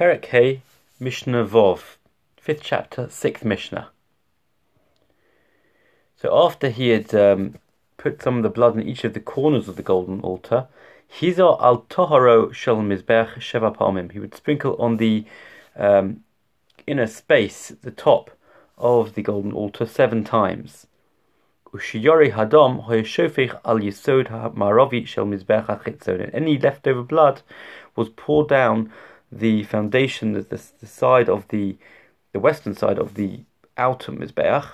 Perek Hey, Mishnah Vov, fifth chapter, sixth Mishnah. So after he had um, put some of the blood in each of the corners of the golden altar, Hizo al toharo mizbeach sheva palmim. He would sprinkle on the um, inner space, the top of the golden altar, seven times. Ushiyori hadom hoyeshofich al yisod maravi shel mizbeach achitzon. And any leftover blood was poured down the foundation, the, the, the side of the the western side of the outer mizbeach.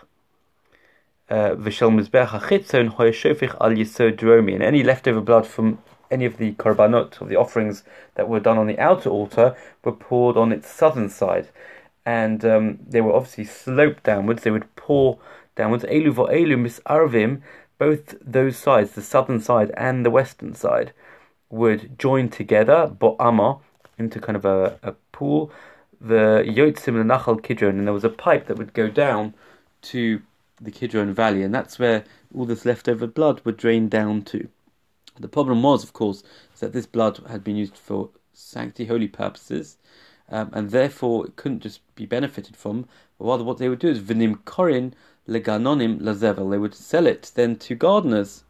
Uh, v'shel mizbeach hachitzon hoyeshofich al yisod dromi. And any leftover blood from any of the korbanot, of the offerings that were done on the outer altar, were poured on its southern side. And um, they were obviously sloped downwards. They would pour downwards. Elu elu misarvim, both those sides, the southern side and the western side, would join together, bo'ama, into kind of a, a pool. The yotzim and nachal kidron, and there was a pipe that would go down to the Kidron Valley, and that's where all this leftover blood would drain down to. The problem was, of course, that this blood had been used for sanctity, holy purposes, um, and therefore it couldn't just be benefited from. But rather, what they would do is vinim korin leganonim lazevel. They would sell it then to gardeners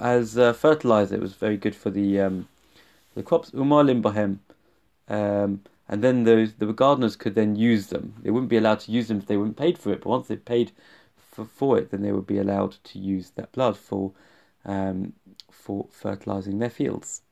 as uh, fertilizer. It was very good for the um, the crops. Umalim bahem. Um, and then those the gardeners could then use them. They wouldn't be allowed to use them if they weren't paid for it. But once they paid for, for it, then they would be allowed to use that blood for um, for fertilizing their fields.